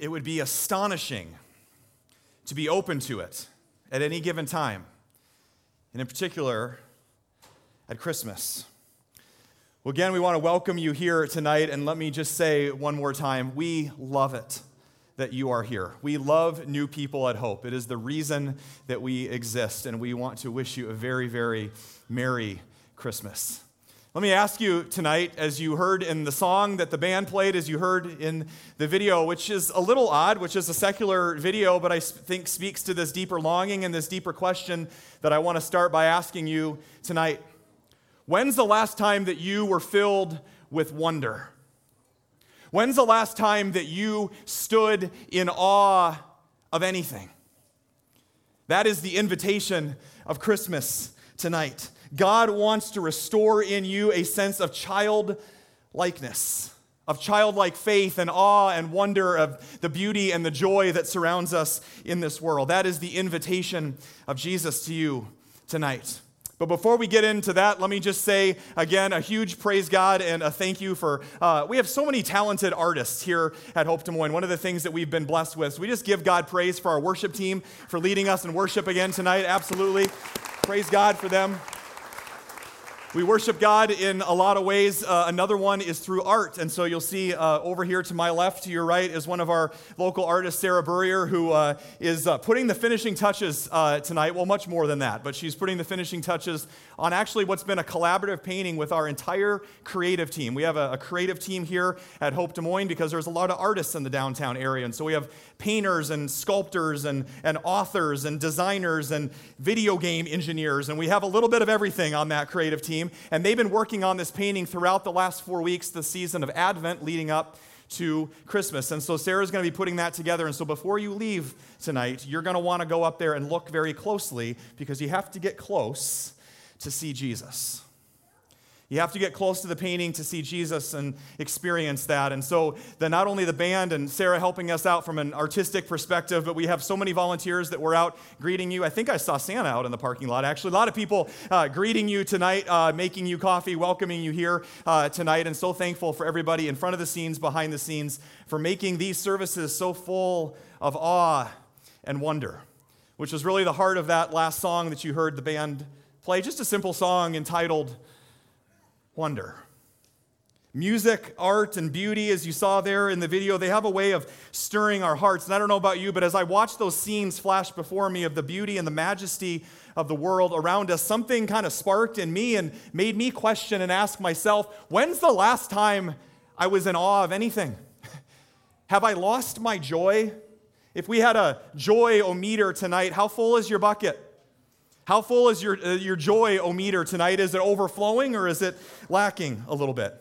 it would be astonishing to be open to it at any given time, and in particular at Christmas. Well, again, we want to welcome you here tonight, and let me just say one more time we love it that you are here. We love new people at Hope. It is the reason that we exist, and we want to wish you a very, very Merry Christmas. Let me ask you tonight, as you heard in the song that the band played, as you heard in the video, which is a little odd, which is a secular video, but I think speaks to this deeper longing and this deeper question that I want to start by asking you tonight. When's the last time that you were filled with wonder? When's the last time that you stood in awe of anything? That is the invitation of Christmas tonight. God wants to restore in you a sense of childlikeness, of childlike faith and awe and wonder of the beauty and the joy that surrounds us in this world. That is the invitation of Jesus to you tonight. But before we get into that, let me just say again a huge praise God and a thank you for. Uh, we have so many talented artists here at Hope Des Moines. One of the things that we've been blessed with. So we just give God praise for our worship team for leading us in worship again tonight. Absolutely. Praise God for them. We worship God in a lot of ways. Uh, another one is through art. And so you'll see uh, over here to my left, to your right, is one of our local artists, Sarah Burrier, who uh, is uh, putting the finishing touches uh, tonight. Well, much more than that, but she's putting the finishing touches on actually what's been a collaborative painting with our entire creative team. We have a, a creative team here at Hope Des Moines because there's a lot of artists in the downtown area. And so we have painters and sculptors and, and authors and designers and video game engineers. And we have a little bit of everything on that creative team. And they've been working on this painting throughout the last four weeks, the season of Advent leading up to Christmas. And so Sarah's going to be putting that together. And so before you leave tonight, you're going to want to go up there and look very closely because you have to get close to see Jesus. You have to get close to the painting to see Jesus and experience that. And so, then not only the band and Sarah helping us out from an artistic perspective, but we have so many volunteers that were out greeting you. I think I saw Santa out in the parking lot, actually. A lot of people uh, greeting you tonight, uh, making you coffee, welcoming you here uh, tonight. And so thankful for everybody in front of the scenes, behind the scenes, for making these services so full of awe and wonder, which was really the heart of that last song that you heard the band play. Just a simple song entitled wonder. Music, art, and beauty, as you saw there in the video, they have a way of stirring our hearts. And I don't know about you, but as I watched those scenes flash before me of the beauty and the majesty of the world around us, something kind of sparked in me and made me question and ask myself when's the last time I was in awe of anything? have I lost my joy? If we had a joy o meter tonight, how full is your bucket? How full is your, uh, your joy o meter tonight? Is it overflowing or is it lacking a little bit?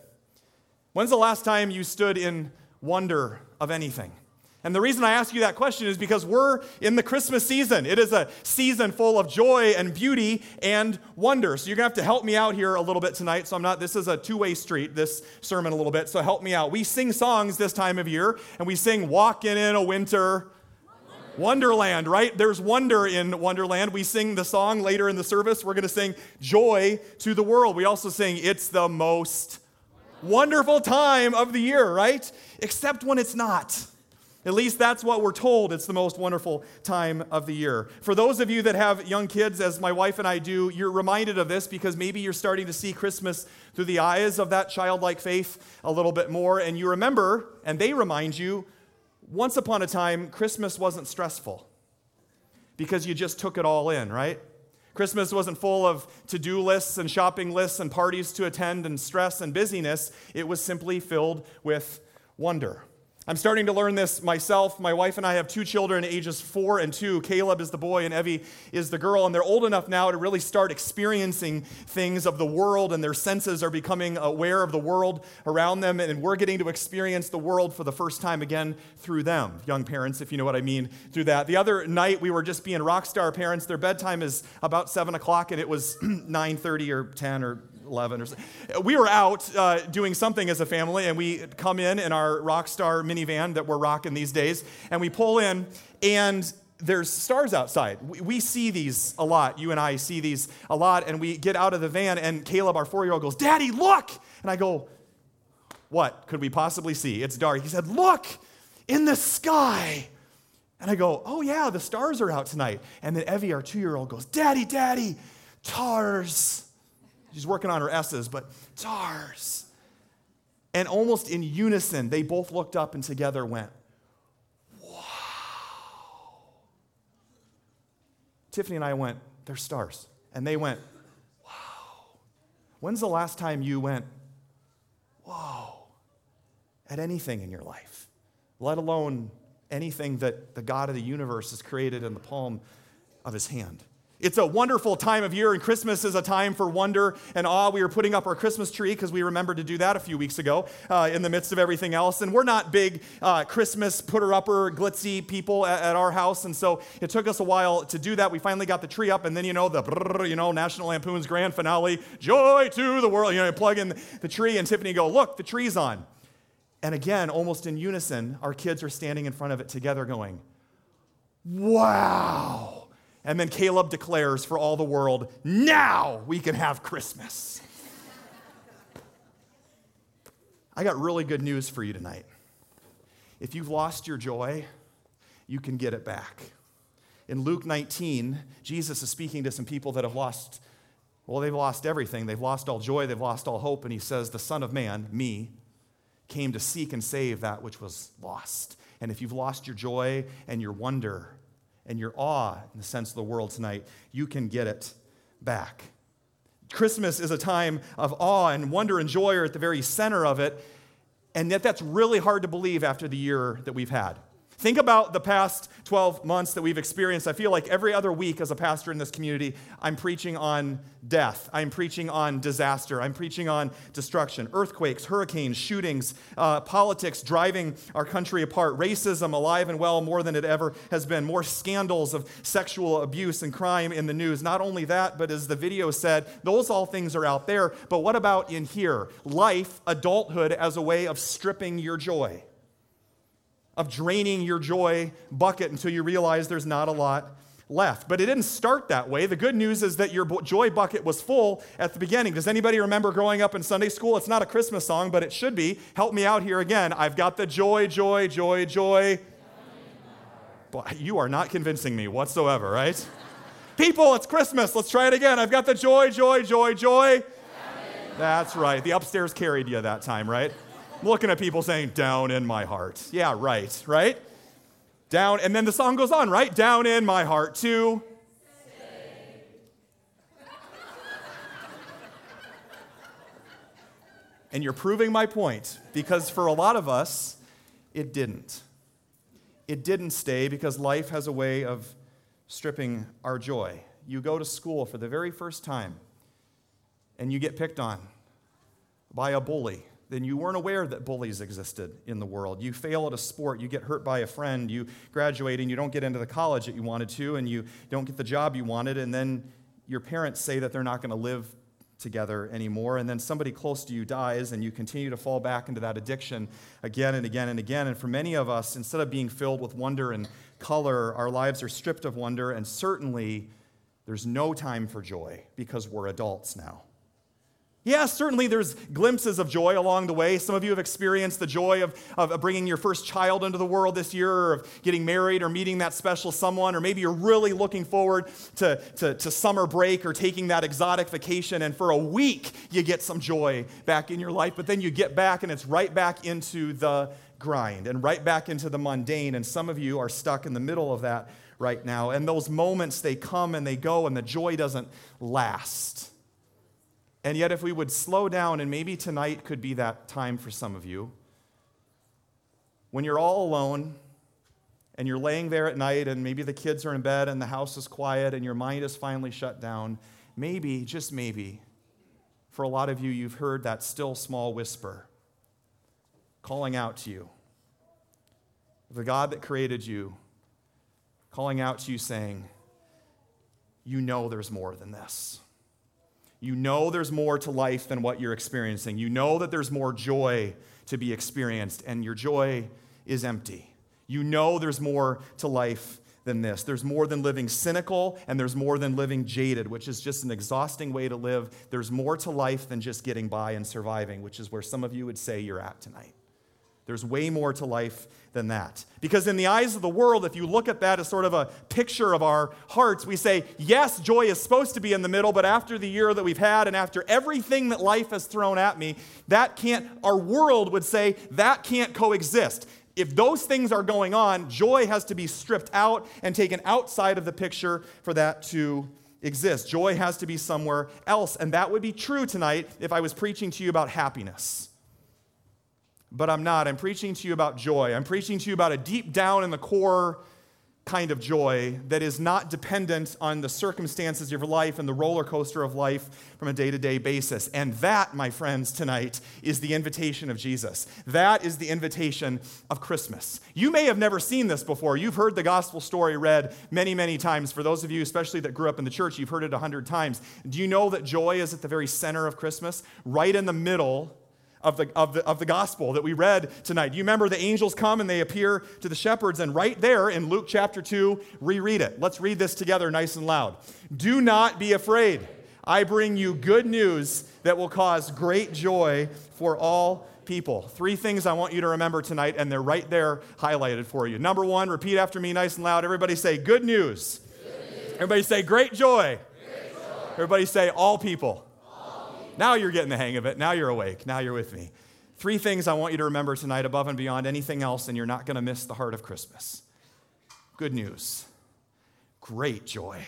When's the last time you stood in wonder of anything? And the reason I ask you that question is because we're in the Christmas season. It is a season full of joy and beauty and wonder. So you're going to have to help me out here a little bit tonight. So I'm not, this is a two way street, this sermon a little bit. So help me out. We sing songs this time of year, and we sing Walking in a Winter Wonderland, right? There's wonder in Wonderland. We sing the song later in the service. We're going to sing Joy to the World. We also sing It's the Most Wonderful Time of the Year, right? Except when it's not. At least that's what we're told. It's the most wonderful time of the year. For those of you that have young kids, as my wife and I do, you're reminded of this because maybe you're starting to see Christmas through the eyes of that childlike faith a little bit more. And you remember, and they remind you, once upon a time, Christmas wasn't stressful because you just took it all in, right? Christmas wasn't full of to do lists and shopping lists and parties to attend and stress and busyness. It was simply filled with wonder. I'm starting to learn this myself. My wife and I have two children, ages four and two. Caleb is the boy, and Evie is the girl. And they're old enough now to really start experiencing things of the world, and their senses are becoming aware of the world around them. And we're getting to experience the world for the first time again through them, young parents, if you know what I mean, through that. The other night, we were just being rock star parents. Their bedtime is about 7 o'clock, and it was 9.30 or 10 or 11 or so. We were out uh, doing something as a family, and we come in in our Rockstar minivan that we're rocking these days, and we pull in, and there's stars outside. We, we see these a lot. You and I see these a lot, and we get out of the van, and Caleb, our four year old, goes, Daddy, look! And I go, What could we possibly see? It's dark. He said, Look! in the sky. And I go, oh yeah, the stars are out tonight. And then Evie, our two year old, goes, Daddy, Daddy, TARS. She's working on her S's, but TARS. And almost in unison, they both looked up and together went, Wow. Tiffany and I went, They're stars. And they went, Wow. When's the last time you went, Whoa, at anything in your life, let alone anything that the God of the universe has created in the palm of his hand? It's a wonderful time of year, and Christmas is a time for wonder and awe. We were putting up our Christmas tree because we remembered to do that a few weeks ago uh, in the midst of everything else. And we're not big uh, Christmas putter upper, glitzy people at, at, our house. And so it took us a while to do that. We finally got the tree up, and then, you know, the, brrr, you know, National Lampoon's grand finale, Joy to the World. You know, plug in the tree, and Tiffany go, Look, the tree's on. And again, almost in unison, our kids are standing in front of it together going, Wow. And then Caleb declares for all the world, now we can have Christmas. I got really good news for you tonight. If you've lost your joy, you can get it back. In Luke 19, Jesus is speaking to some people that have lost, well, they've lost everything. They've lost all joy, they've lost all hope. And he says, The Son of Man, me, came to seek and save that which was lost. And if you've lost your joy and your wonder, and your awe in the sense of the world tonight, you can get it back. Christmas is a time of awe and wonder and joy are at the very center of it, and yet that's really hard to believe after the year that we've had. Think about the past 12 months that we've experienced. I feel like every other week as a pastor in this community, I'm preaching on death. I'm preaching on disaster. I'm preaching on destruction, earthquakes, hurricanes, shootings, uh, politics driving our country apart, racism alive and well more than it ever has been, more scandals of sexual abuse and crime in the news. Not only that, but as the video said, those all things are out there. But what about in here? Life, adulthood as a way of stripping your joy of draining your joy bucket until you realize there's not a lot left. But it didn't start that way. The good news is that your joy bucket was full at the beginning. Does anybody remember growing up in Sunday school? It's not a Christmas song, but it should be. Help me out here again. I've got the joy, joy, joy, joy. Boy, you are not convincing me whatsoever, right? People, it's Christmas. Let's try it again. I've got the joy, joy, joy, joy. That's right. The upstairs carried you that time, right? Looking at people saying, down in my heart. Yeah, right, right? Down, and then the song goes on, right? Down in my heart too. and you're proving my point because for a lot of us, it didn't. It didn't stay because life has a way of stripping our joy. You go to school for the very first time and you get picked on by a bully then you weren't aware that bullies existed in the world. You fail at a sport, you get hurt by a friend, you graduate and you don't get into the college that you wanted to, and you don't get the job you wanted, and then your parents say that they're not going to live together anymore, and then somebody close to you dies, and you continue to fall back into that addiction again and again and again. And for many of us, instead of being filled with wonder and color, our lives are stripped of wonder, and certainly there's no time for joy because we're adults now. Yeah, certainly there's glimpses of joy along the way. Some of you have experienced the joy of, of bringing your first child into the world this year, or of getting married, or meeting that special someone, or maybe you're really looking forward to, to, to summer break or taking that exotic vacation, and for a week you get some joy back in your life, but then you get back and it's right back into the grind and right back into the mundane. And some of you are stuck in the middle of that right now. And those moments, they come and they go, and the joy doesn't last. And yet, if we would slow down, and maybe tonight could be that time for some of you, when you're all alone and you're laying there at night, and maybe the kids are in bed and the house is quiet and your mind is finally shut down, maybe, just maybe, for a lot of you, you've heard that still small whisper calling out to you. The God that created you calling out to you saying, You know there's more than this. You know there's more to life than what you're experiencing. You know that there's more joy to be experienced, and your joy is empty. You know there's more to life than this. There's more than living cynical, and there's more than living jaded, which is just an exhausting way to live. There's more to life than just getting by and surviving, which is where some of you would say you're at tonight. There's way more to life than that. Because in the eyes of the world, if you look at that as sort of a picture of our hearts, we say, yes, joy is supposed to be in the middle, but after the year that we've had and after everything that life has thrown at me, that can't, our world would say, that can't coexist. If those things are going on, joy has to be stripped out and taken outside of the picture for that to exist. Joy has to be somewhere else. And that would be true tonight if I was preaching to you about happiness but I'm not. I'm preaching to you about joy. I'm preaching to you about a deep down in the core kind of joy that is not dependent on the circumstances of your life and the roller coaster of life from a day to day basis. And that, my friends, tonight is the invitation of Jesus. That is the invitation of Christmas. You may have never seen this before. You've heard the gospel story read many, many times. For those of you, especially that grew up in the church, you've heard it a hundred times. Do you know that joy is at the very center of Christmas? Right in the middle of the, of, the, of the gospel that we read tonight. You remember the angels come and they appear to the shepherds, and right there in Luke chapter 2, reread it. Let's read this together nice and loud. Do not be afraid. I bring you good news that will cause great joy for all people. Three things I want you to remember tonight, and they're right there highlighted for you. Number one, repeat after me nice and loud. Everybody say, Good news. Good news. Everybody say, Great joy. Great joy. Everybody say, All people. Now you're getting the hang of it. Now you're awake. Now you're with me. Three things I want you to remember tonight above and beyond anything else, and you're not going to miss the heart of Christmas. Good news, great joy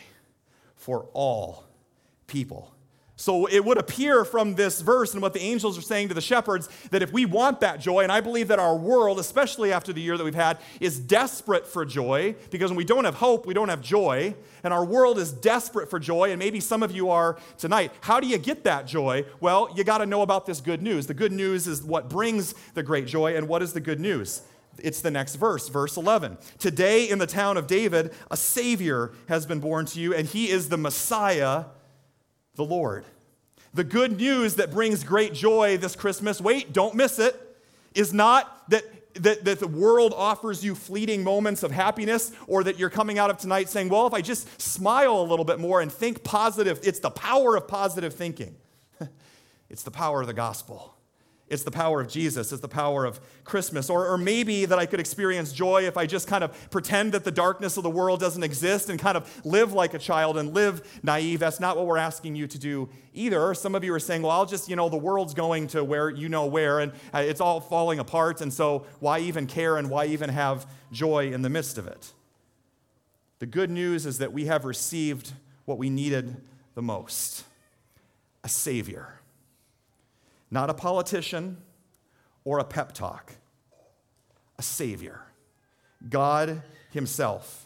for all people. So it would appear from this verse and what the angels are saying to the shepherds that if we want that joy, and I believe that our world, especially after the year that we've had, is desperate for joy because when we don't have hope, we don't have joy, and our world is desperate for joy, and maybe some of you are tonight. How do you get that joy? Well, you got to know about this good news. The good news is what brings the great joy, and what is the good news? It's the next verse, verse 11. Today in the town of David, a Savior has been born to you, and he is the Messiah the Lord. The good news that brings great joy this Christmas, wait, don't miss it, is not that, that, that the world offers you fleeting moments of happiness or that you're coming out of tonight saying, well, if I just smile a little bit more and think positive, it's the power of positive thinking. it's the power of the gospel. It's the power of Jesus. It's the power of Christmas. Or, or maybe that I could experience joy if I just kind of pretend that the darkness of the world doesn't exist and kind of live like a child and live naive. That's not what we're asking you to do either. Some of you are saying, well, I'll just, you know, the world's going to where you know where and uh, it's all falling apart. And so why even care and why even have joy in the midst of it? The good news is that we have received what we needed the most a Savior not a politician or a pep talk, a Savior, God Himself.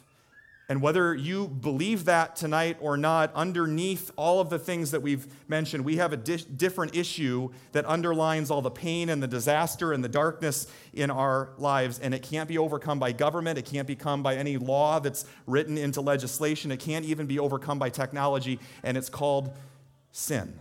And whether you believe that tonight or not, underneath all of the things that we've mentioned, we have a di- different issue that underlines all the pain and the disaster and the darkness in our lives. And it can't be overcome by government. It can't be come by any law that's written into legislation. It can't even be overcome by technology. And it's called sin.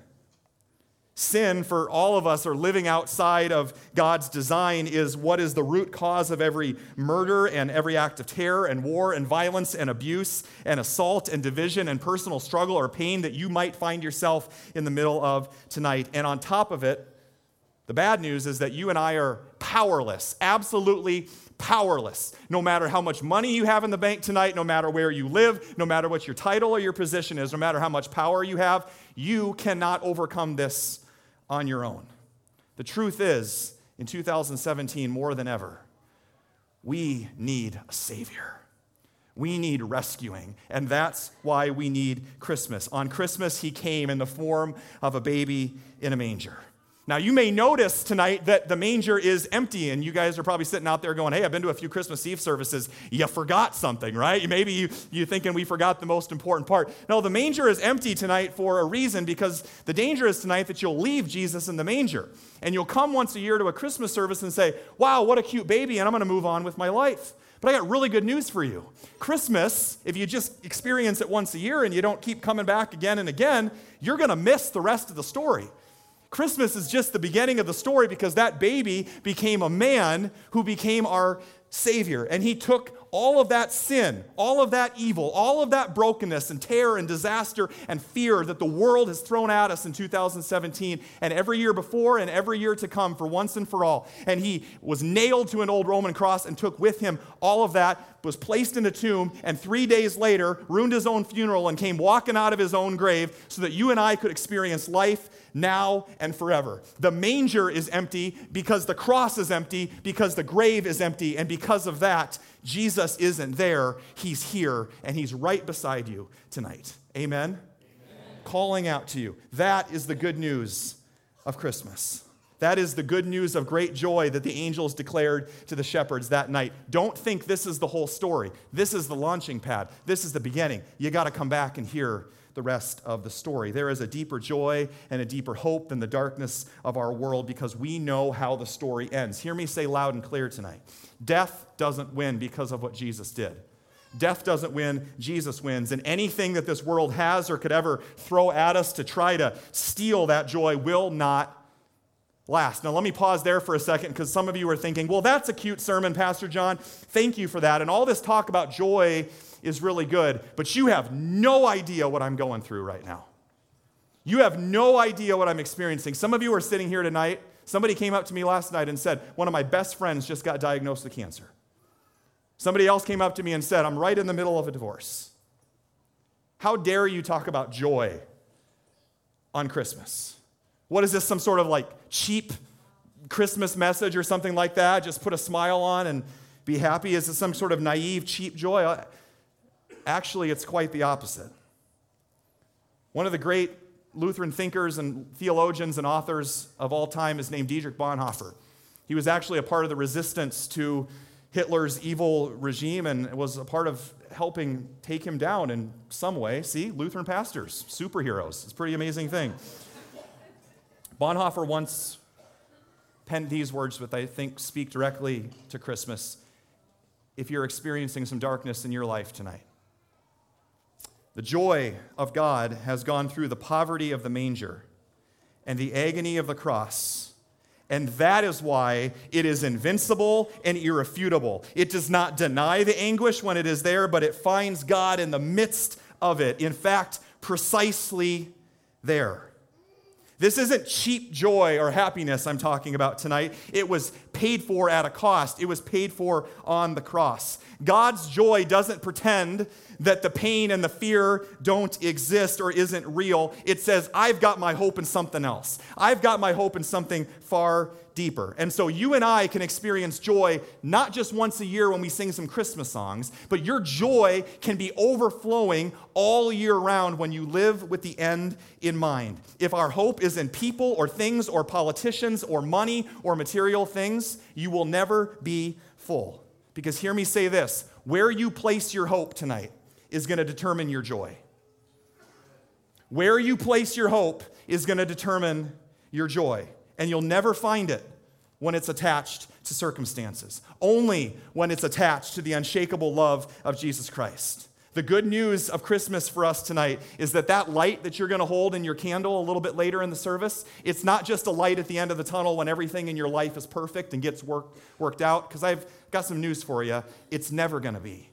Sin for all of us are living outside of God's design is what is the root cause of every murder and every act of terror and war and violence and abuse and assault and division and personal struggle or pain that you might find yourself in the middle of tonight. And on top of it, the bad news is that you and I are powerless, absolutely powerless. No matter how much money you have in the bank tonight, no matter where you live, no matter what your title or your position is, no matter how much power you have, you cannot overcome this on your own. The truth is, in 2017, more than ever, we need a Savior. We need rescuing, and that's why we need Christmas. On Christmas, He came in the form of a baby in a manger. Now, you may notice tonight that the manger is empty, and you guys are probably sitting out there going, Hey, I've been to a few Christmas Eve services. You forgot something, right? Maybe you, you thinking we forgot the most important part. No, the manger is empty tonight for a reason because the danger is tonight that you'll leave Jesus in the manger. And you'll come once a year to a Christmas service and say, Wow, what a cute baby, and I'm going to move on with my life. But I got really good news for you. Christmas, if you just experience it once a year and you don't keep coming back again and again, you're going to miss the rest of the story. Christmas is just the beginning of the story because that baby became a man who became our Savior. And he took all of that sin, all of that evil, all of that brokenness and terror and disaster and fear that the world has thrown at us in 2017 and every year before and every year to come for once and for all. And he was nailed to an old Roman cross and took with him all of that, was placed in a tomb, and three days later ruined his own funeral and came walking out of his own grave so that you and I could experience life now and forever. The manger is empty because the cross is empty, because the grave is empty, and because of that, Jesus isn't there. He's here, and He's right beside you tonight. Amen? Amen? Calling out to you. That is the good news of Christmas. That is the good news of great joy that the angels declared to the shepherds that night. Don't think this is the whole story. This is the launching pad. This is the beginning. You got to come back and hear the rest of the story. There is a deeper joy and a deeper hope than the darkness of our world because we know how the story ends. Hear me say loud and clear tonight death doesn't win because of what Jesus did. Death doesn't win, Jesus wins. And anything that this world has or could ever throw at us to try to steal that joy will not last. Now, let me pause there for a second because some of you are thinking, well, that's a cute sermon, Pastor John. Thank you for that. And all this talk about joy is really good, but you have no idea what I'm going through right now. You have no idea what I'm experiencing. Some of you are sitting here tonight. Somebody came up to me last night and said, One of my best friends just got diagnosed with cancer. Somebody else came up to me and said, I'm right in the middle of a divorce. How dare you talk about joy on Christmas? What is this, some sort of like cheap Christmas message or something like that? Just put a smile on and be happy? Is it some sort of naive, cheap joy? Actually, it's quite the opposite. One of the great Lutheran thinkers and theologians and authors of all time is named Dietrich Bonhoeffer. He was actually a part of the resistance to Hitler's evil regime and was a part of helping take him down in some way. See, Lutheran pastors, superheroes. It's a pretty amazing thing. Bonhoeffer once penned these words, which I think speak directly to Christmas if you're experiencing some darkness in your life tonight. The joy of God has gone through the poverty of the manger and the agony of the cross. And that is why it is invincible and irrefutable. It does not deny the anguish when it is there, but it finds God in the midst of it. In fact, precisely there. This isn't cheap joy or happiness I'm talking about tonight. It was paid for at a cost, it was paid for on the cross. God's joy doesn't pretend that the pain and the fear don't exist or isn't real. It says, I've got my hope in something else. I've got my hope in something far deeper. And so you and I can experience joy not just once a year when we sing some Christmas songs, but your joy can be overflowing all year round when you live with the end in mind. If our hope is in people or things or politicians or money or material things, you will never be full. Because hear me say this where you place your hope tonight is going to determine your joy. Where you place your hope is going to determine your joy. And you'll never find it when it's attached to circumstances, only when it's attached to the unshakable love of Jesus Christ. The good news of Christmas for us tonight is that that light that you're going to hold in your candle a little bit later in the service, it's not just a light at the end of the tunnel when everything in your life is perfect and gets work, worked out, because I've got some news for you. It's never going to be.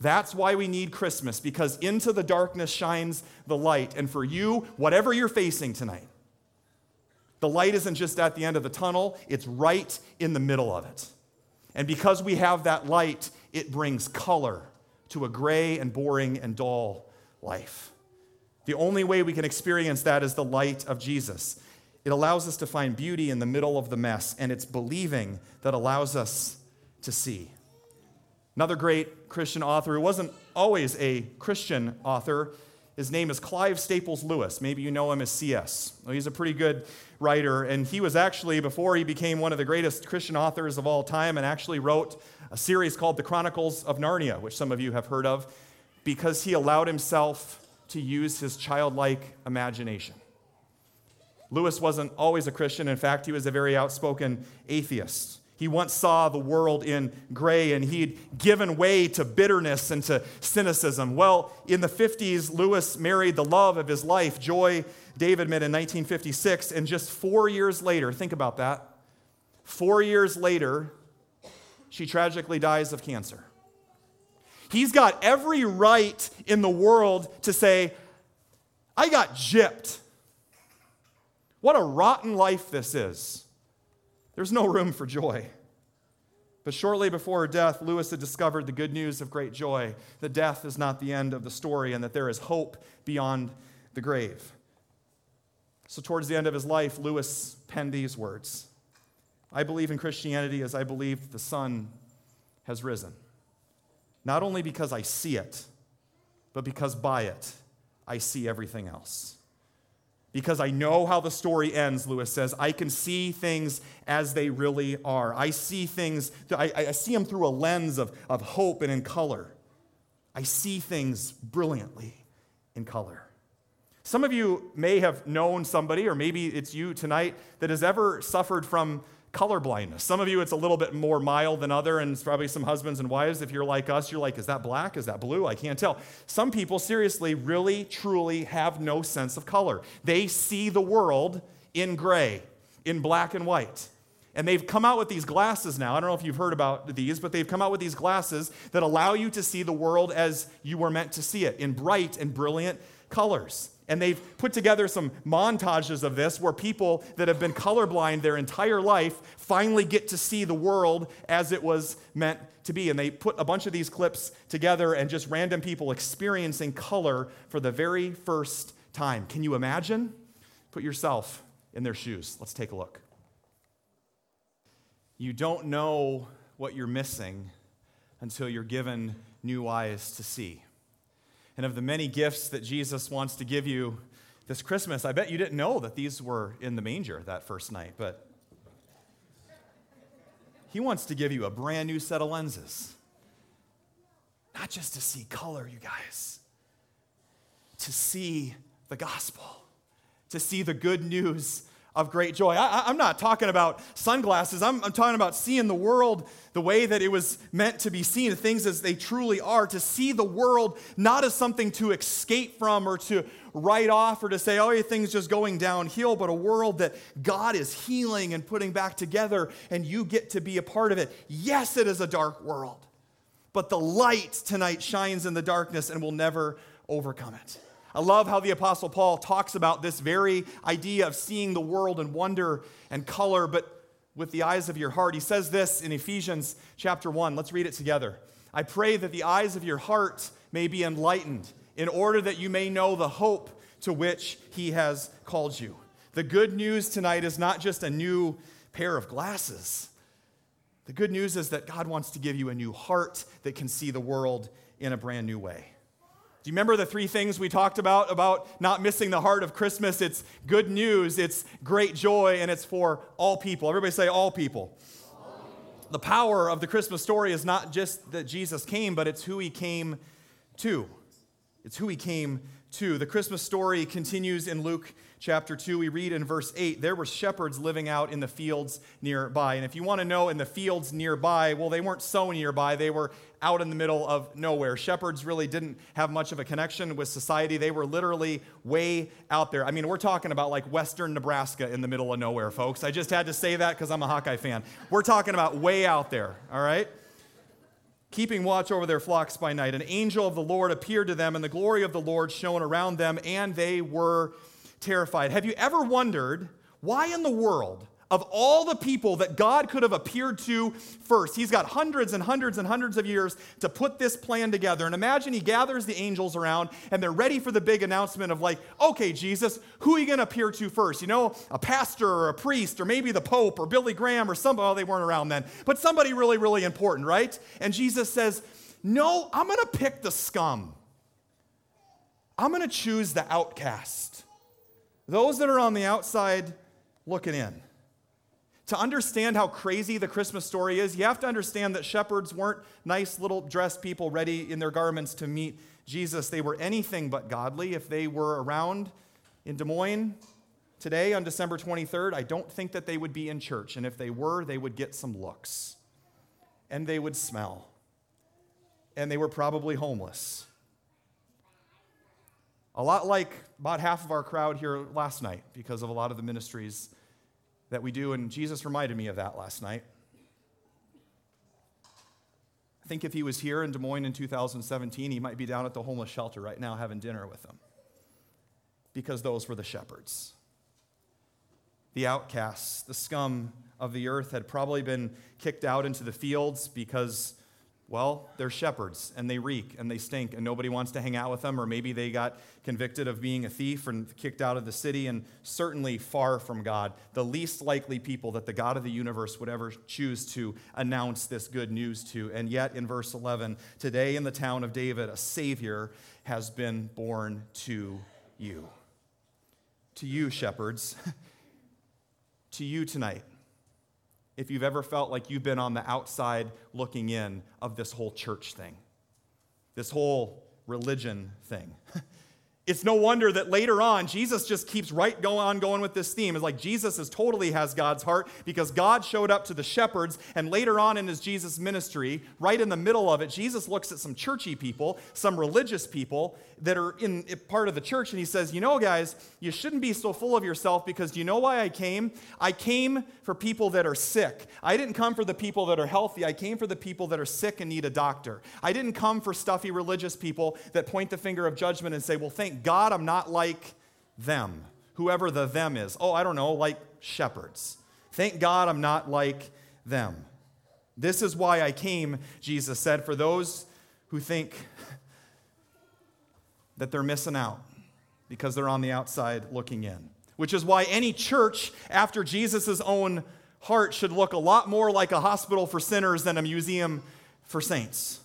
That's why we need Christmas, because into the darkness shines the light. And for you, whatever you're facing tonight, the light isn't just at the end of the tunnel, it's right in the middle of it. And because we have that light, it brings color to a gray and boring and dull life. The only way we can experience that is the light of Jesus. It allows us to find beauty in the middle of the mess, and it's believing that allows us to see. Another great Christian author who wasn't always a Christian author, his name is Clive Staples Lewis. Maybe you know him as C.S. He's a pretty good writer, and he was actually, before he became one of the greatest Christian authors of all time, and actually wrote a series called The Chronicles of Narnia, which some of you have heard of, because he allowed himself to use his childlike imagination. Lewis wasn't always a Christian. In fact, he was a very outspoken atheist. He once saw the world in gray and he'd given way to bitterness and to cynicism. Well, in the 50s, Lewis married the love of his life, Joy Davidman, in 1956. And just four years later, think about that. Four years later, she tragically dies of cancer. He's got every right in the world to say, I got gypped. What a rotten life this is. There's no room for joy. But shortly before her death, Lewis had discovered the good news of great joy that death is not the end of the story and that there is hope beyond the grave. So, towards the end of his life, Lewis penned these words I believe in Christianity as I believe the sun has risen. Not only because I see it, but because by it I see everything else because I know how the story ends, Lewis says. I can see things as they really are. I see things, I, I, see them through a lens of, of hope and in color. I see things brilliantly in color. Some of you may have known somebody, or maybe it's you tonight, that has ever suffered from color blindness. Some of you, it's a little bit more mild than other, and it's probably some husbands and wives. If you're like us, you're like, is that black? Is that blue? I can't tell. Some people, seriously, really, truly have no sense of color. They see the world in gray, in black and white. And they've come out with these glasses now. I don't know if you've heard about these, but they've come out with these glasses that allow you to see the world as you were meant to see it, in bright and brilliant colors. And they've put together some montages of this where people that have been colorblind their entire life finally get to see the world as it was meant to be. And they put a bunch of these clips together and just random people experiencing color for the very first time. Can you imagine? Put yourself in their shoes. Let's take a look. You don't know what you're missing until you're given new eyes to see and of the many gifts that Jesus wants to give you this Christmas. I bet you didn't know that these were in the manger that first night, but He wants to give you a brand new set of lenses. Not just to see color, you guys, to see the gospel, to see the good news of great joy. I, am not talking about sunglasses. I'm, I'm, talking about seeing the world the way that it was meant to be seen, things as they truly are, to see the world not as something to escape from or to write off or to say, oh, everything's just going downhill, but a world that God is healing and putting back together, and you get to be a part of it. Yes, it is a dark world, but the light tonight shines in the darkness and will never overcome it. I love how the Apostle Paul talks about this very idea of seeing the world in wonder and color, but with the eyes of your heart. He says this in Ephesians chapter 1. Let's read it together. I pray that the eyes of your heart may be enlightened, in order that you may know the hope to which he has called you. The good news tonight is not just a new pair of glasses. The good news is that God wants to give you a new heart that can see the world in a brand new way. Do you remember the three things we talked about about not missing the heart of Christmas? It's good news, it's great joy, and it's for all people. Everybody say all people. all people. The power of the Christmas story is not just that Jesus came, but it's who he came to. It's who he came to. The Christmas story continues in Luke chapter 2, we read in verse 8 there were shepherds living out in the fields nearby. And if you want to know in the fields nearby, well, they weren't so nearby, they were out in the middle of nowhere. Shepherds really didn't have much of a connection with society. They were literally way out there. I mean, we're talking about like western Nebraska in the middle of nowhere, folks. I just had to say that because I'm a Hawkeye fan. We're talking about way out there, all right? keeping watch over their flocks by night. An angel of the Lord appeared to them, and the glory of the Lord shone around them, and they were terrified. Have you ever wondered why in the world, of all the people that God could have appeared to first, he's got hundreds and hundreds and hundreds of years to put this plan together. And imagine he gathers the angels around and they're ready for the big announcement of, like, okay, Jesus, who are you going to appear to first? You know, a pastor or a priest or maybe the Pope or Billy Graham or somebody, well, they weren't around then, but somebody really, really important, right? And Jesus says, no, I'm going to pick the scum. I'm going to choose the outcast. Those that are on the outside looking in. To understand how crazy the Christmas story is, you have to understand that shepherds weren't nice little dressed people ready in their garments to meet Jesus. They were anything but godly. If they were around in Des Moines today on December 23rd, I don't think that they would be in church. And if they were, they would get some looks. And they would smell. And they were probably homeless. A lot like about half of our crowd here last night because of a lot of the ministries that we do, and Jesus reminded me of that last night. I think if he was here in Des Moines in 2017, he might be down at the homeless shelter right now having dinner with them. Because those were the shepherds. The outcasts, the scum of the earth had probably been kicked out into the fields because well, they're shepherds and they reek and they stink and nobody wants to hang out with them, or maybe they got convicted of being a thief and kicked out of the city and certainly far from God. The least likely people that the God of the universe would ever choose to announce this good news to. And yet, in verse 11, today in the town of David, a Savior has been born to you. To you, shepherds. to you tonight if you've ever felt like you've been on the outside looking in of this whole church thing, this whole religion thing. It's no wonder that later on, Jesus just keeps right going on going with this theme. It's like Jesus is totally has God's heart because God showed up to the shepherds, and later on in his Jesus ministry, right in the middle of it, Jesus looks at some churchy people, some religious people that are in part of the church, and he says, You know, guys, you shouldn't be so full of yourself because do you know why I came? I came for people that are sick. I didn't come for the people that are healthy. I came for the people that are sick and need a doctor. I didn't come for stuffy religious people that point the finger of judgment and say, Well, thank thank God I'm not like them, whoever the them is. Oh, I don't know, like shepherds. Thank God I'm not like them. This is why I came, Jesus said, for those who think that they're missing out because they're on the outside looking in. Which is why any church after Jesus' own heart should look a lot more like a hospital for sinners than a museum for saints.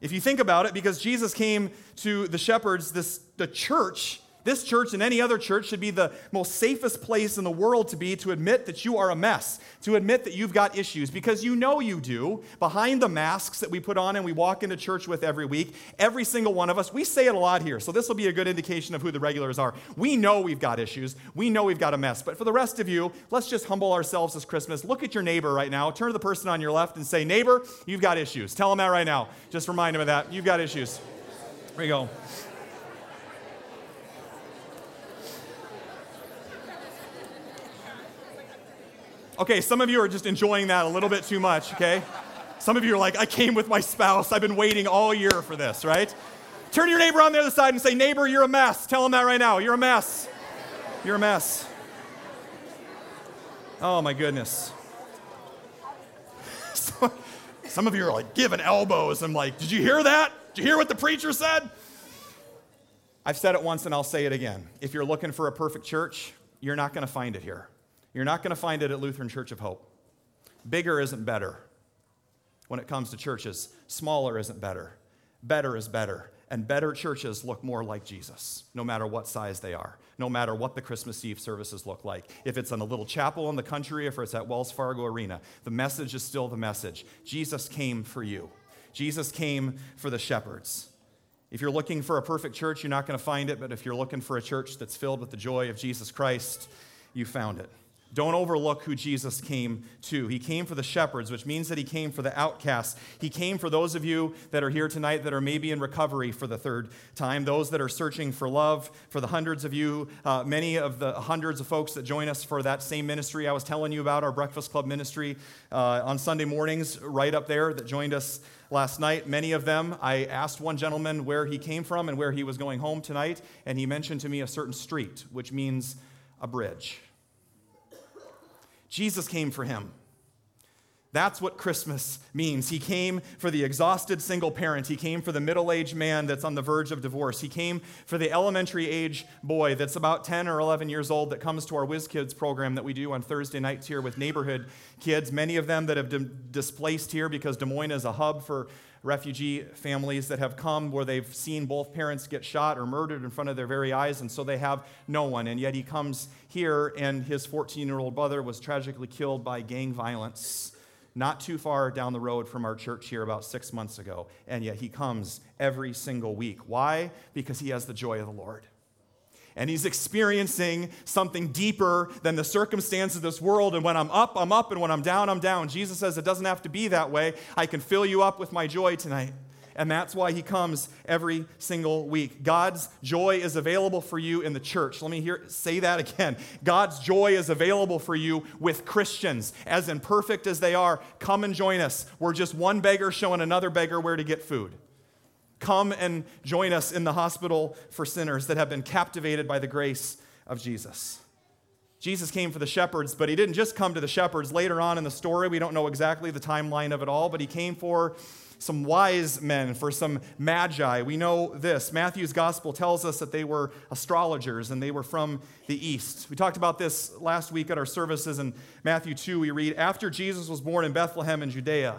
If you think about it, because Jesus came to the shepherds, this, the church this church and any other church should be the most safest place in the world to be to admit that you are a mess, to admit that you've got issues, because you know you do. Behind the masks that we put on and we walk into church with every week, every single one of us, we say it a lot here, so this will be a good indication of who the regulars are. We know we've got issues, we know we've got a mess, but for the rest of you, let's just humble ourselves this Christmas. Look at your neighbor right now, turn to the person on your left and say, Neighbor, you've got issues. Tell them that right now. Just remind them of that. You've got issues. There you go. Okay, some of you are just enjoying that a little bit too much, okay? Some of you are like, I came with my spouse. I've been waiting all year for this, right? Turn to your neighbor on the other side and say, Neighbor, you're a mess. Tell him that right now. You're a mess. You're a mess. Oh, my goodness. Some of you are like giving elbows. I'm like, Did you hear that? Did you hear what the preacher said? I've said it once and I'll say it again. If you're looking for a perfect church, you're not going to find it here. You're not going to find it at Lutheran Church of Hope. Bigger isn't better when it comes to churches, smaller isn't better. Better is better. And better churches look more like Jesus, no matter what size they are, no matter what the Christmas Eve services look like. If it's in a little chapel in the country, if it's at Wells Fargo Arena, the message is still the message. Jesus came for you, Jesus came for the shepherds. If you're looking for a perfect church, you're not going to find it, but if you're looking for a church that's filled with the joy of Jesus Christ, you found it. Don't overlook who Jesus came to. He came for the shepherds, which means that he came for the outcasts. He came for those of you that are here tonight that are maybe in recovery for the third time, those that are searching for love, for the hundreds of you, uh, many of the hundreds of folks that join us for that same ministry I was telling you about, our Breakfast Club ministry uh, on Sunday mornings, right up there, that joined us last night. Many of them, I asked one gentleman where he came from and where he was going home tonight, and he mentioned to me a certain street, which means a bridge. Jesus came for him. That's what Christmas means. He came for the exhausted single parent. He came for the middle aged man that's on the verge of divorce. He came for the elementary age boy that's about 10 or 11 years old that comes to our Whiz Kids program that we do on Thursday nights here with neighborhood kids, many of them that have been displaced here because Des Moines is a hub for refugee families that have come where they've seen both parents get shot or murdered in front of their very eyes, and so they have no one. And yet he comes here, and his 14 year old brother was tragically killed by gang violence not too far down the road from our church here about six months ago. And yet he comes every single week. Why? Because he has the joy of the Lord and he's experiencing something deeper than the circumstances of this world. And when I'm up, I'm up, and when I'm down, I'm down. Jesus says it doesn't have to be that way. I can fill you up with my joy tonight. and that's why he comes every single week. God's joy is available for you in the church. Let me hear say that again. God's joy is available for you with Christians. As imperfect as they are, come and join us. We're just one beggar showing another beggar where to get food. Come and join us in the hospital for sinners that have been captivated by the grace of Jesus. Jesus came for the shepherds, but he didn't just come to the shepherds. Later on in the story, we don't know exactly the timeline of it all, but he came for some wise men, for some magi. We know this. Matthew's gospel tells us that they were astrologers and they were from the east. We talked about this last week at our services in Matthew 2. We read, After Jesus was born in Bethlehem in Judea,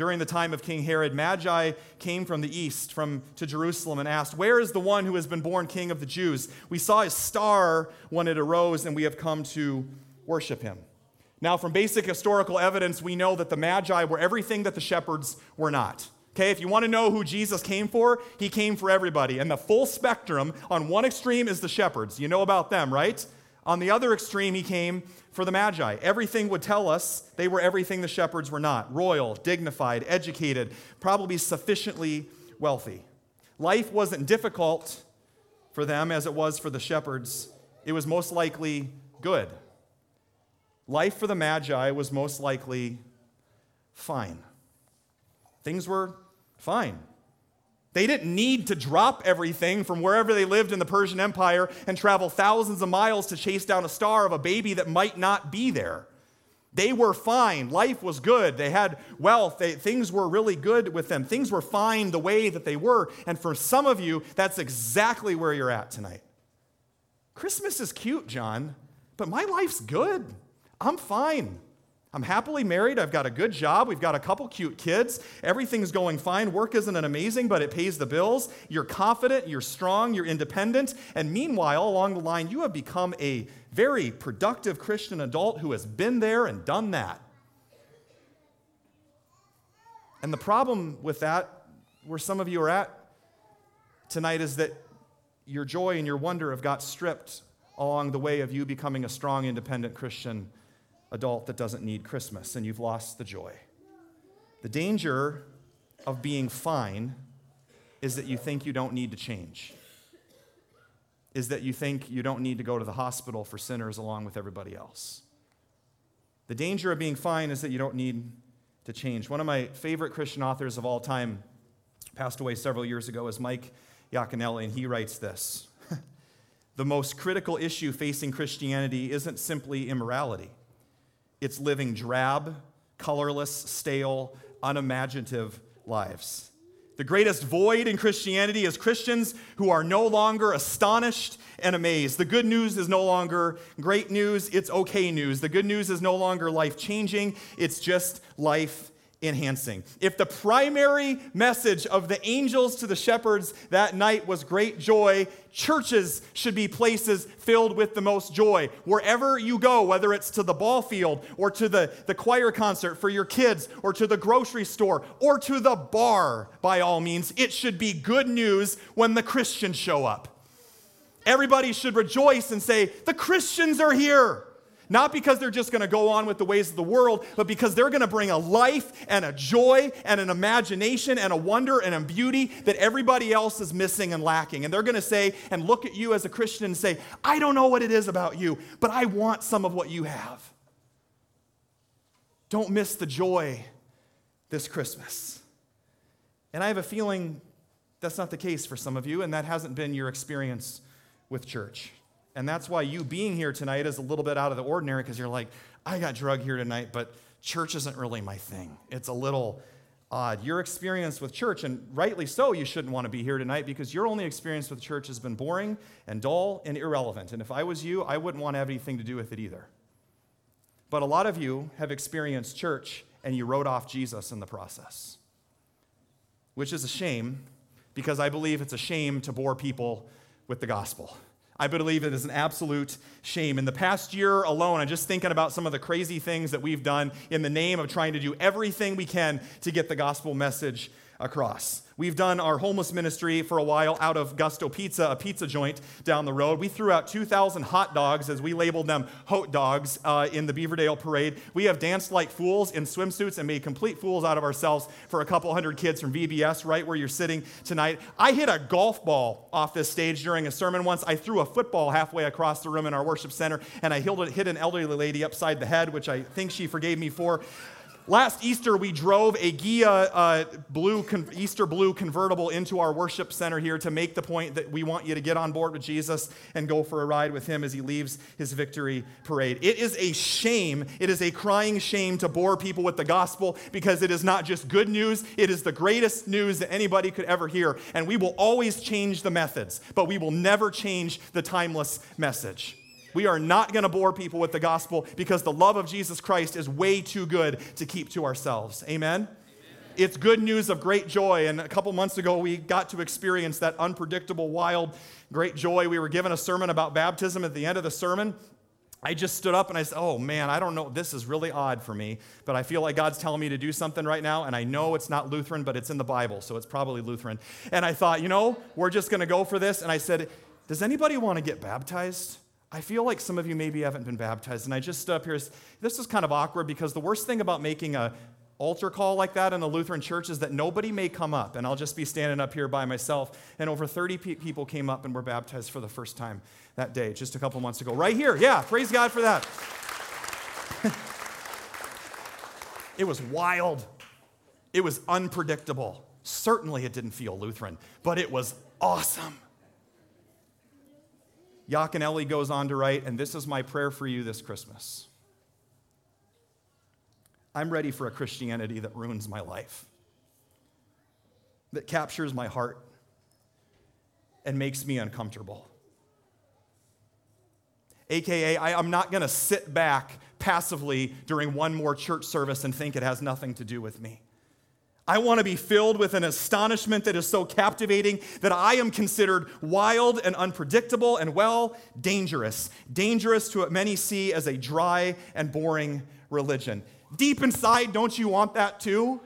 during the time of King Herod, Magi came from the east from, to Jerusalem and asked, Where is the one who has been born king of the Jews? We saw his star when it arose, and we have come to worship him. Now, from basic historical evidence, we know that the Magi were everything that the shepherds were not. Okay, if you want to know who Jesus came for, he came for everybody. And the full spectrum, on one extreme is the shepherds. You know about them, right? On the other extreme, he came for the Magi. Everything would tell us they were everything the shepherds were not royal, dignified, educated, probably sufficiently wealthy. Life wasn't difficult for them as it was for the shepherds, it was most likely good. Life for the Magi was most likely fine. Things were fine. They didn't need to drop everything from wherever they lived in the Persian Empire and travel thousands of miles to chase down a star of a baby that might not be there. They were fine. Life was good. They had wealth. They, things were really good with them. Things were fine the way that they were. And for some of you, that's exactly where you're at tonight. Christmas is cute, John, but my life's good. I'm fine. I'm happily married. I've got a good job. We've got a couple cute kids. Everything's going fine. Work isn't an amazing, but it pays the bills. You're confident, you're strong, you're independent. And meanwhile, along the line, you have become a very productive Christian adult who has been there and done that. And the problem with that, where some of you are at tonight, is that your joy and your wonder have got stripped along the way of you becoming a strong, independent Christian adult that doesn't need Christmas, and you've lost the joy. The danger of being fine is that you think you don't need to change, is that you think you don't need to go to the hospital for sinners along with everybody else. The danger of being fine is that you don't need to change. One of my favorite Christian authors of all time passed away several years ago is Mike Yaconelli, and he writes this The most critical issue facing Christianity isn't simply immorality it's living drab, colorless, stale, unimaginative lives. The greatest void in Christianity is Christians who are no longer astonished and amazed. The good news is no longer great news, it's okay news. The good news is no longer life changing, it's just life enhancing. If the primary message of the angels to the shepherds that night was great joy, churches should be places filled with the most joy. Wherever you go, whether it's to the ball field or to the, the choir concert for your kids or to the grocery store or to the bar, by all means, it should be good news when the Christians show up. Everybody should rejoice and say, The Christians are here. Not because they're just going to go on with the ways of the world, but because they're going to bring a life and a joy and an imagination and a wonder and a beauty that everybody else is missing and lacking. And they're going to say and look at you as a Christian and say, I don't know what it is about you, but I want some of what you have. Don't miss the joy this Christmas. And I have a feeling that's not the case for some of you, and that hasn't been your experience with church. And that's why you being here tonight is a little bit out of the ordinary because you're like, I got drug here tonight, but church isn't really my thing. It's a little odd. Your experience with church, and rightly so, you shouldn't want to be here tonight because your only experience with church has been boring and dull and irrelevant. And if I was you, I wouldn't want to have anything to do with it either. But a lot of you have experienced church and you wrote off Jesus in the process, which is a shame because I believe it's a shame to bore people with the gospel. I believe it is an absolute shame. In the past year alone, I'm just thinking about some of the crazy things that we've done in the name of trying to do everything we can to get the gospel message across. We've done our homeless ministry for a while out of Gusto Pizza, a pizza joint down the road. We threw out 2,000 hot dogs, as we labeled them, hot dogs, uh, in the Beaverdale parade. We have danced like fools in swimsuits and made complete fools out of ourselves for a couple hundred kids from VBS, right where you're sitting tonight. I hit a golf ball off this stage during a sermon once. I threw a football halfway across the room in our worship center, and I hit an elderly lady upside the head, which I think she forgave me for. Last Easter, we drove a Ghia uh, blue con- Easter blue convertible into our worship center here to make the point that we want you to get on board with Jesus and go for a ride with him as he leaves his victory parade. It is a shame, it is a crying shame to bore people with the gospel because it is not just good news, it is the greatest news that anybody could ever hear. And we will always change the methods, but we will never change the timeless message. We are not going to bore people with the gospel because the love of Jesus Christ is way too good to keep to ourselves. Amen? It's good news of great joy. And a couple months ago, we got to experience that unpredictable, wild, great joy. We were given a sermon about baptism at the end of the sermon. I just stood up and I said, Oh man, I don't know. This is really odd for me, but I feel like God's telling me to do something right now. And I know it's not Lutheran, but it's in the Bible, so it's probably Lutheran. And I thought, you know, we're just going to go for this. And I said, Does anybody want to get baptized? I feel like some of you maybe haven't been baptized, and I just stood up here. This is kind of awkward because the worst thing about making a altar call like that in a Lutheran church is that nobody may come up, and I'll just be standing up here by myself. And over 30 pe- people came up and were baptized for the first time that day, just a couple months ago, right here. Yeah, praise God for that. it was wild. It was unpredictable. Certainly, it didn't feel Lutheran, but it was awesome. Yaconelli goes on to write, and this is my prayer for you this Christmas. I'm ready for a Christianity that ruins my life, that captures my heart and makes me uncomfortable. AKA, I, am not going to sit back passively during one more church service and think it has nothing to do with me. I want to be filled with an astonishment that is so captivating that I am considered wild and unpredictable and, well, dangerous. Dangerous to what many see as a dry and boring religion. Deep inside, don't you want that too?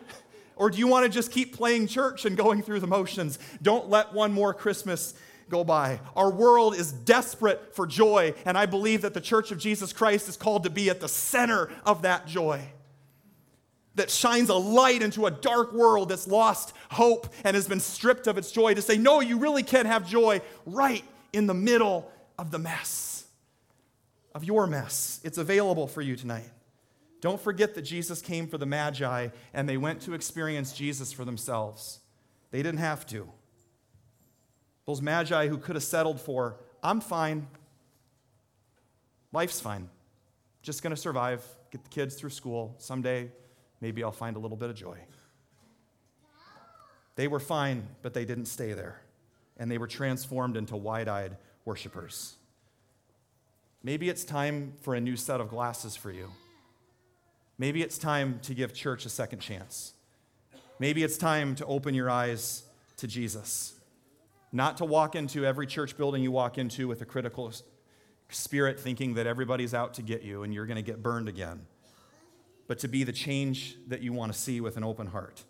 Or do you want to just keep playing church and going through the motions? Don't let one more Christmas go by. Our world is desperate for joy, and I believe that the Church of Jesus Christ is called to be at the center of that joy that shines a light into a dark world that's lost hope and has been stripped of its joy to say, no, you really can't have joy right in the middle of the mess, of your mess. It's available for you tonight. Don't forget that Jesus came for the Magi and they went to experience Jesus for themselves. They didn't have to. Those Magi who could have settled for, I'm fine. Life's fine. Just to survive, get the kids through school. Someday maybe I'll find a little bit of joy. They were fine, but they didn't stay there. And they were transformed into wide eyed worshipers. Maybe it's time for a new set of glasses for you. Maybe it's time to give church a second chance. Maybe it's time to open your eyes to Jesus. Not to walk into every church building you walk into with a critical spirit thinking that everybody's out to get you and you're going to get burned again but to be the change that you want to see with an open heart.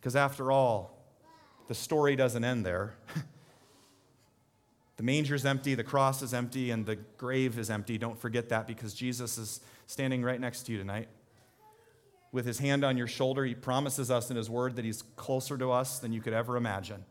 Because after all, the story doesn't end there. the manger's empty, the cross is empty, and the grave is empty. Don't forget that because Jesus is standing right next to you tonight. With his hand on your shoulder, he promises us in his word that he's closer to us than you could ever imagine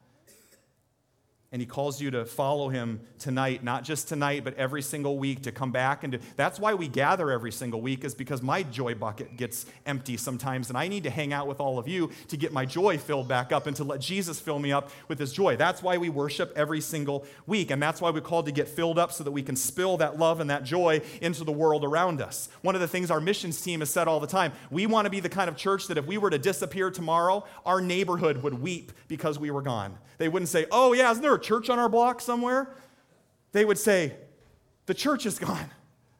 and he calls you to follow him tonight not just tonight but every single week to come back and to, that's why we gather every single week is because my joy bucket gets empty sometimes and i need to hang out with all of you to get my joy filled back up and to let jesus fill me up with his joy. That's why we worship every single week and that's why we're called to get filled up so that we can spill that love and that joy into the world around us. One of the things our missions team has said all the time we want to be the kind of church that if we were to disappear tomorrow our neighborhood would weep because we were gone. They wouldn't say oh yeah isn't there church on our block somewhere, they would say, The church is gone.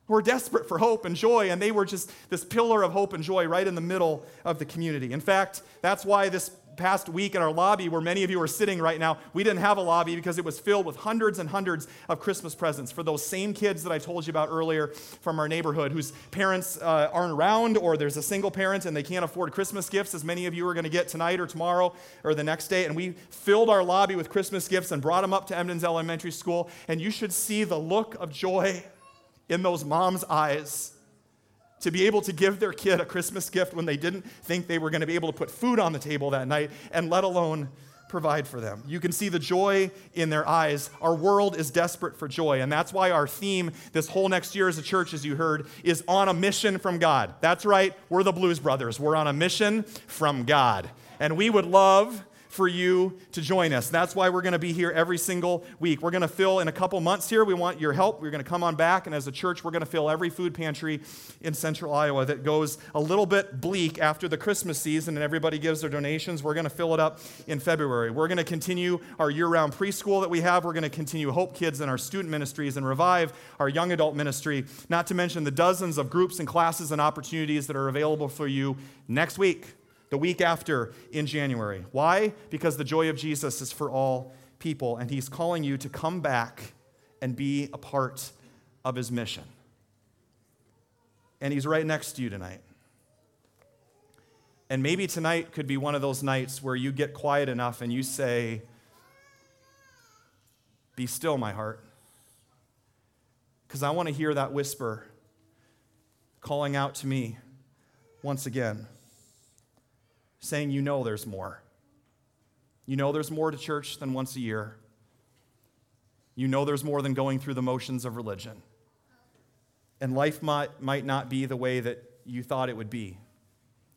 We're desperate for hope and joy, and they were just this pillar of hope and joy right in the middle of the community. In fact, that's why this past week in our lobby, where many of you are sitting right now, we didn't have a lobby because it was filled with hundreds and hundreds of Christmas presents for those same kids that I told you about earlier from our neighborhood whose parents uh, aren't around or there's a single parent and they can't afford Christmas gifts, as many of you are going to get tonight or tomorrow or the next day. And we filled our lobby with Christmas gifts and brought them up to Edmunds Elementary School. And you should see the look of joy in those moms' eyes to be able to give their kid a Christmas gift when they didn't think they were going to be able to put food on the table that night, and let alone provide for them. You can see the joy in their eyes. Our world is desperate for joy, and that's why our theme this whole next year as a church, as you heard, is on a mission from God. That's right, we're the Blues Brothers. We're on a mission from God. And we would love for you to join us. That's why we're going to be here every single week. We're going to fill in a couple months here. We want your help. We're going to come on back, and as a church, we're going to fill every food pantry in central Iowa that goes a little bit bleak after the Christmas season and everybody gives their donations. We're going to fill it up in February. We're going to continue our year round preschool that we have. We're going to continue Hope Kids and our student ministries and revive our young adult ministry, not to mention the dozens of groups and classes and opportunities that are available for you next week the week after in January. Why? Because the joy of Jesus is for all people, and he's calling you to come back and be a part of his mission. And he's right next to you tonight. And maybe tonight could be one of those nights where you get quiet enough and you say, Be still, my heart. Because I want to hear that whisper calling out to me once again saying, You know there's more. You know there's more to church than once a year. You know there's more than going through the motions of religion. And life might, might not be the way that you thought it would be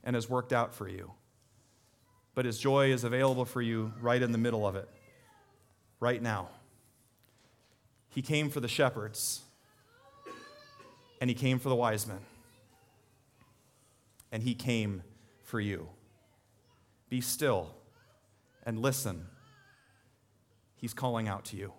and has worked out for you. But His joy is available for you right in the middle of it, right now. He came for the shepherds, and He came for the wise men, and He came for you. Be still and listen. He's calling out to you.